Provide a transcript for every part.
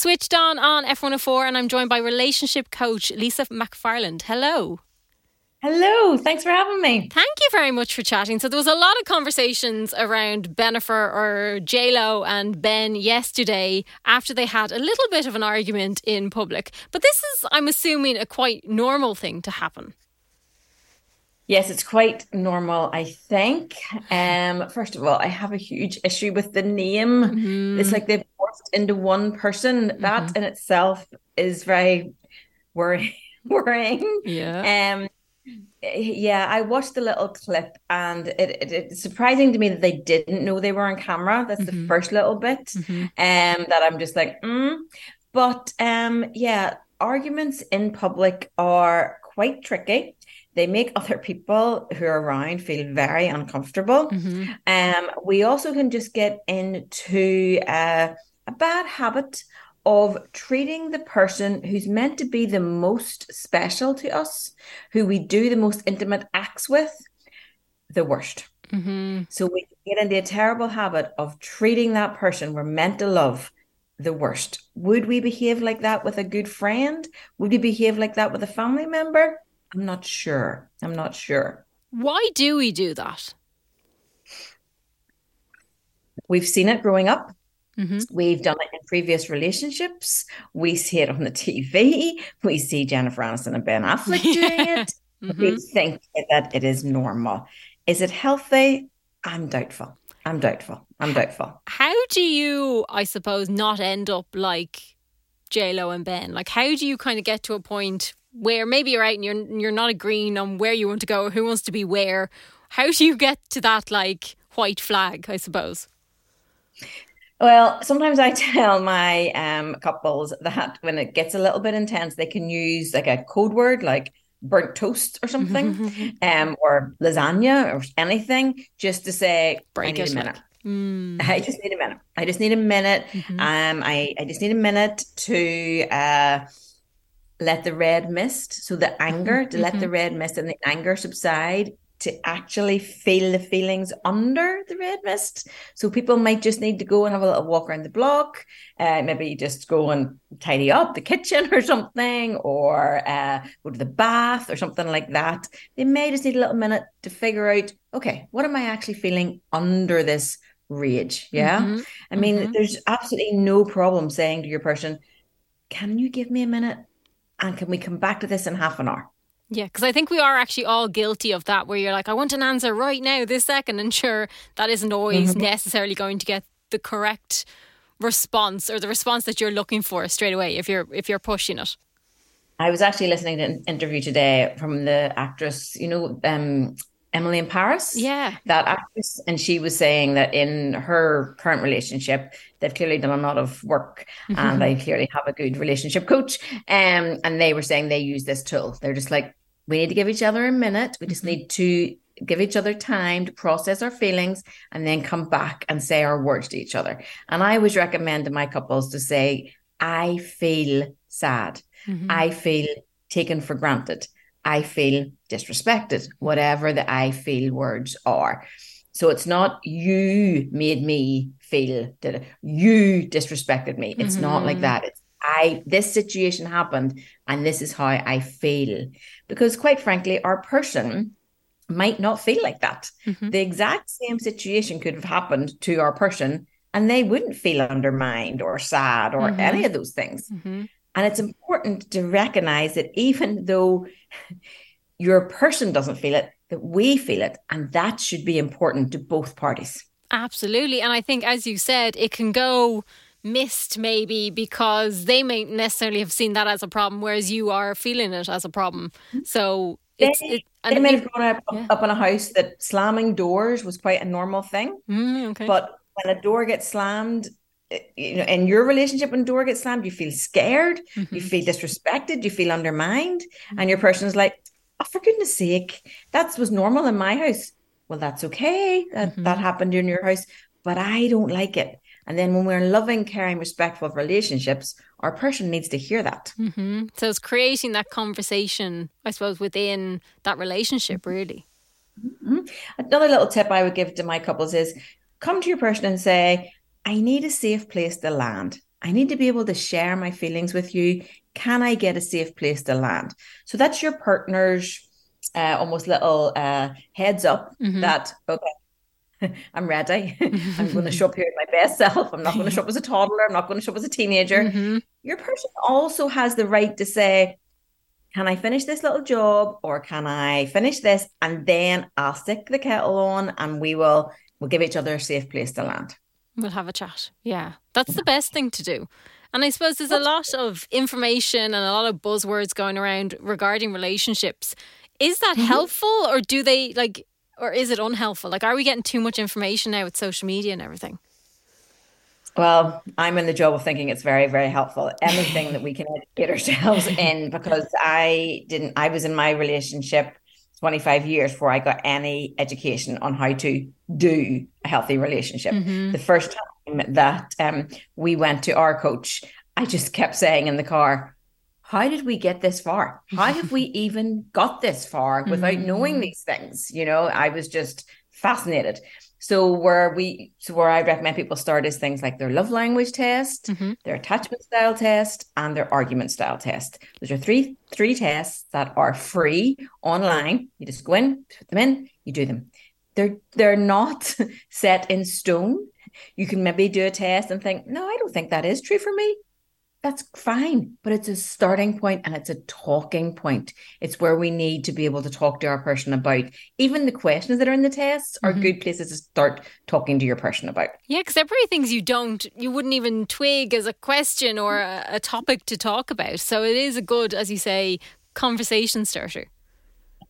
Switched on on F104, and I'm joined by relationship coach Lisa McFarland. Hello. Hello, thanks for having me. Thank you very much for chatting. So there was a lot of conversations around Bennifer or Lo and Ben yesterday after they had a little bit of an argument in public. But this is, I'm assuming, a quite normal thing to happen. Yes, it's quite normal, I think. Um, first of all, I have a huge issue with the name. Mm-hmm. It's like they've into one person. Mm-hmm. That in itself is very worrying. worrying. Yeah. Um, yeah, I watched the little clip and it, it, it's surprising to me that they didn't know they were on camera. That's mm-hmm. the first little bit. Mm-hmm. Um, that I'm just like, mm. but um, yeah, arguments in public are quite tricky. They make other people who are around feel very uncomfortable. Mm-hmm. Um, we also can just get into uh, a bad habit of treating the person who's meant to be the most special to us, who we do the most intimate acts with, the worst. Mm-hmm. So we get into a terrible habit of treating that person we're meant to love the worst. Would we behave like that with a good friend? Would we behave like that with a family member? I'm not sure. I'm not sure. Why do we do that? We've seen it growing up. Mm-hmm. We've done it in previous relationships. We see it on the TV. We see Jennifer Aniston and Ben Affleck doing it. mm-hmm. We think that it is normal. Is it healthy? I'm doubtful. I'm doubtful. I'm doubtful. How do you, I suppose, not end up like J Lo and Ben? Like, how do you kind of get to a point where maybe you're right and you're you're not agreeing on where you want to go, who wants to be where? How do you get to that like white flag? I suppose. Well, sometimes I tell my um, couples that when it gets a little bit intense, they can use like a code word like burnt toast or something, um, or lasagna or anything, just to say, Break I need a minute. Like. Mm. I just need a minute. I just need a minute. Mm-hmm. Um, I, I just need a minute to uh, let the red mist, so the anger, to mm-hmm. let the mm-hmm. red mist and the anger subside to actually feel the feelings under the red mist. So people might just need to go and have a little walk around the block, uh, maybe just go and tidy up the kitchen or something, or uh, go to the bath or something like that. They may just need a little minute to figure out, okay, what am I actually feeling under this rage? Yeah. Mm-hmm. I mean, mm-hmm. there's absolutely no problem saying to your person, can you give me a minute? And can we come back to this in half an hour? Yeah, because I think we are actually all guilty of that, where you're like, I want an answer right now, this second. And sure, that isn't always mm-hmm. necessarily going to get the correct response or the response that you're looking for straight away if you're if you're pushing it. I was actually listening to an interview today from the actress, you know, um, Emily in Paris. Yeah. That actress. And she was saying that in her current relationship, they've clearly done a lot of work mm-hmm. and they clearly have a good relationship coach. Um, and they were saying they use this tool. They're just like, we need to give each other a minute. We just mm-hmm. need to give each other time to process our feelings and then come back and say our words to each other. And I always recommend to my couples to say, I feel sad. Mm-hmm. I feel taken for granted. I feel disrespected, whatever the I feel words are. So it's not you made me feel that you disrespected me. It's mm-hmm. not like mm-hmm. that. It's I this situation happened and this is how I feel. Because quite frankly, our person might not feel like that. Mm-hmm. The exact same situation could have happened to our person and they wouldn't feel undermined or sad or mm-hmm. any of those things. Mm-hmm. And it's important to recognize that even though your person doesn't feel it, that we feel it. And that should be important to both parties. Absolutely. And I think, as you said, it can go missed maybe because they may necessarily have seen that as a problem, whereas you are feeling it as a problem. So it's, they, it, they may have grown up, yeah. up in a house that slamming doors was quite a normal thing. Mm, okay. But when a door gets slammed, eh, you know, in your relationship, when door gets slammed, you feel scared, mm-hmm. you feel disrespected, you feel undermined, mm-hmm. and your person's like, "Oh, for goodness' sake, that was normal in my house." Well, that's okay. That mm-hmm. that happened in your house, but I don't like it. And then when we're in loving, caring, respectful relationships, our person needs to hear that. Mm-hmm. So it's creating that conversation, I suppose, within that relationship, really. Mm-hmm. Another little tip I would give to my couples is come to your person and say, I need a safe place to land. I need to be able to share my feelings with you. Can I get a safe place to land? So that's your partner's uh, almost little uh, heads up mm-hmm. that, okay, I'm ready. I'm going to show up here with my best self. I'm not going to show up as a toddler. I'm not going to show up as a teenager. Mm-hmm. Your person also has the right to say, can I finish this little job or can I finish this and then I'll stick the kettle on and we will we'll give each other a safe place to land. We'll have a chat. Yeah. That's the best thing to do. And I suppose there's a lot of information and a lot of buzzwords going around regarding relationships. Is that mm-hmm. helpful or do they like or is it unhelpful? Like are we getting too much information now with social media and everything? Well, I'm in the job of thinking it's very, very helpful. Anything that we can educate ourselves in, because I didn't, I was in my relationship 25 years before I got any education on how to do a healthy relationship. Mm-hmm. The first time that um, we went to our coach, I just kept saying in the car, how did we get this far? How have we even got this far without mm-hmm. knowing these things? You know, I was just fascinated. So where we so where I recommend people start is things like their love language test, mm-hmm. their attachment style test, and their argument style test. Those are three three tests that are free online. You just go in, put them in, you do them. They're they're not set in stone. You can maybe do a test and think, no, I don't think that is true for me that's fine, but it's a starting point and it's a talking point. It's where we need to be able to talk to our person about. Even the questions that are in the tests are mm-hmm. good places to start talking to your person about. Yeah, because they're probably things you don't, you wouldn't even twig as a question or a, a topic to talk about. So it is a good, as you say, conversation starter.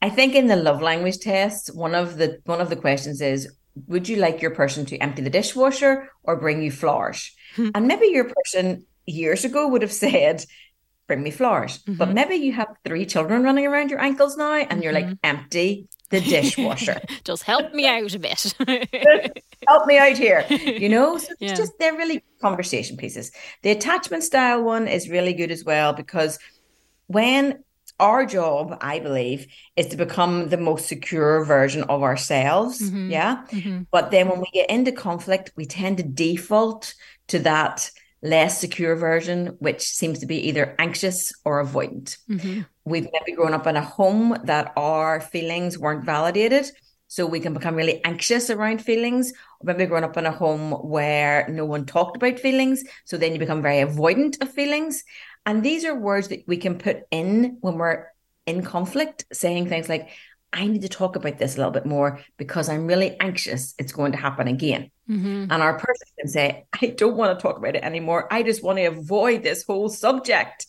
I think in the love language test, one of the one of the questions is, would you like your person to empty the dishwasher or bring you flowers? Hmm. and maybe your person years ago would have said, bring me flowers. Mm-hmm. But maybe you have three children running around your ankles now and mm-hmm. you're like, mm-hmm. empty the dishwasher. Just help me out a bit. help me out here. You know, so yeah. just they're really conversation pieces. The attachment style one is really good as well because when our job, I believe, is to become the most secure version of ourselves. Mm-hmm. Yeah. Mm-hmm. But then when we get into conflict, we tend to default to that less secure version, which seems to be either anxious or avoidant. Mm-hmm. We've maybe grown up in a home that our feelings weren't validated. So we can become really anxious around feelings. Or maybe grown up in a home where no one talked about feelings. So then you become very avoidant of feelings. And these are words that we can put in when we're in conflict, saying things like, I need to talk about this a little bit more because I'm really anxious it's going to happen again. Mm-hmm. And our person can say, I don't want to talk about it anymore. I just want to avoid this whole subject.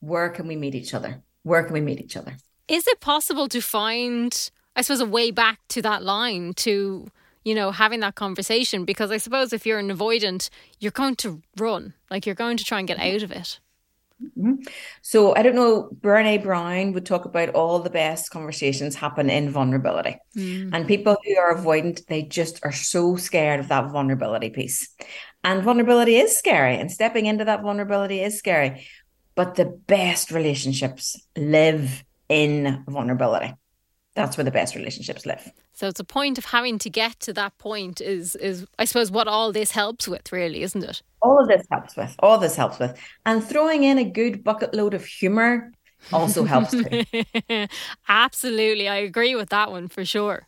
Where can we meet each other? Where can we meet each other? Is it possible to find, I suppose, a way back to that line to, you know, having that conversation? Because I suppose if you're an avoidant, you're going to run, like you're going to try and get out of it. Mm-hmm. So I don't know, Brene Brown would talk about all the best conversations happen in vulnerability. Mm. And people who are avoidant, they just are so scared of that vulnerability piece. And vulnerability is scary, and stepping into that vulnerability is scary. But the best relationships live in vulnerability that's where the best relationships live. So it's a point of having to get to that point is is I suppose what all this helps with really, isn't it? All of this helps with. All this helps with. And throwing in a good bucket load of humor also helps too. Absolutely. I agree with that one for sure.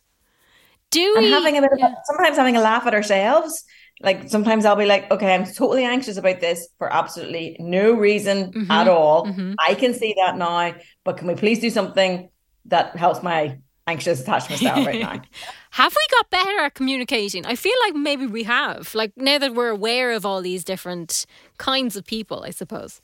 Do and we, having a bit yeah. of, sometimes having a laugh at ourselves. Like sometimes I'll be like, okay, I'm totally anxious about this for absolutely no reason mm-hmm. at all. Mm-hmm. I can see that now, but can we please do something that helps my anxious attachment style right now. have we got better at communicating? I feel like maybe we have. Like now that we're aware of all these different kinds of people, I suppose.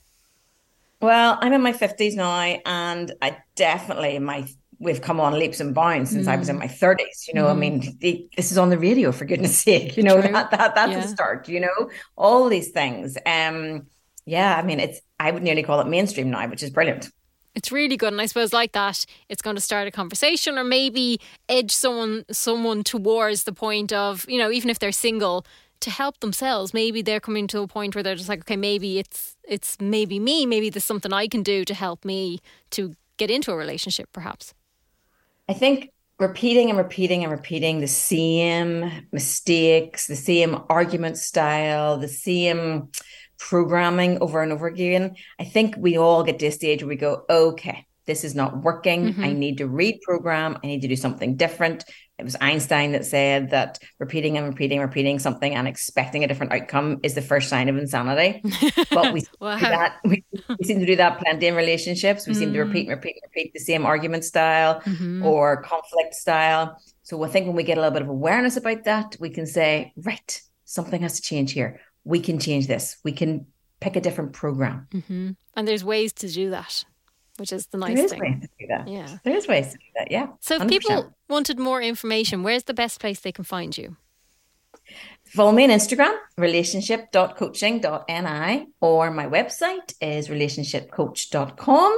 Well, I'm in my 50s now and I definitely my we've come on leaps and bounds since mm. I was in mm. my 30s. You know, mm. I mean, the, this is on the radio for goodness sake. You know, that, that that's yeah. a start. You know, all these things. Um, yeah, I mean, it's I would nearly call it mainstream now, which is brilliant it's really good. And i suppose like that it's going to start a conversation or maybe edge someone someone towards the point of you know even if they're single to help themselves. Maybe they're coming to a point where they're just like okay maybe it's it's maybe me. Maybe there's something i can do to help me to get into a relationship perhaps. I think repeating and repeating and repeating the same mistakes the same argument style the same programming over and over again. I think we all get to a stage where we go, okay, this is not working. Mm-hmm. I need to reprogram. I need to do something different. It was Einstein that said that repeating and repeating, repeating something and expecting a different outcome is the first sign of insanity. But we, wow. that, we, we, seem to do that plenty in relationships. We mm. seem to repeat and repeat and repeat the same argument style mm-hmm. or conflict style. So I think when we get a little bit of awareness about that, we can say, right, something has to change here. We can change this. We can pick a different program. Mm-hmm. And there's ways to do that which is the nice thing. there is thing. Ways to do that. Yeah. There is ways to do that. Yeah. So if 100%. people wanted more information, where's the best place they can find you? Follow me on Instagram, relationship.coaching.ni, or my website is relationshipcoach.com.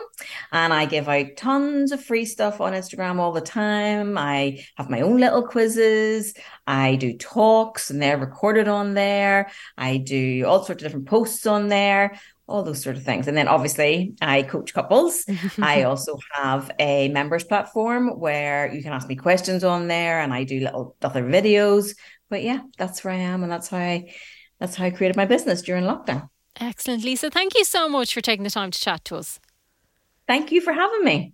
And I give out tons of free stuff on Instagram all the time. I have my own little quizzes. I do talks and they're recorded on there. I do all sorts of different posts on there all those sort of things. And then obviously, I coach couples. I also have a members platform where you can ask me questions on there, and I do little other videos. But yeah, that's where I am, and that's how I that's how I created my business during lockdown. Excellent, Lisa. Thank you so much for taking the time to chat to us. Thank you for having me.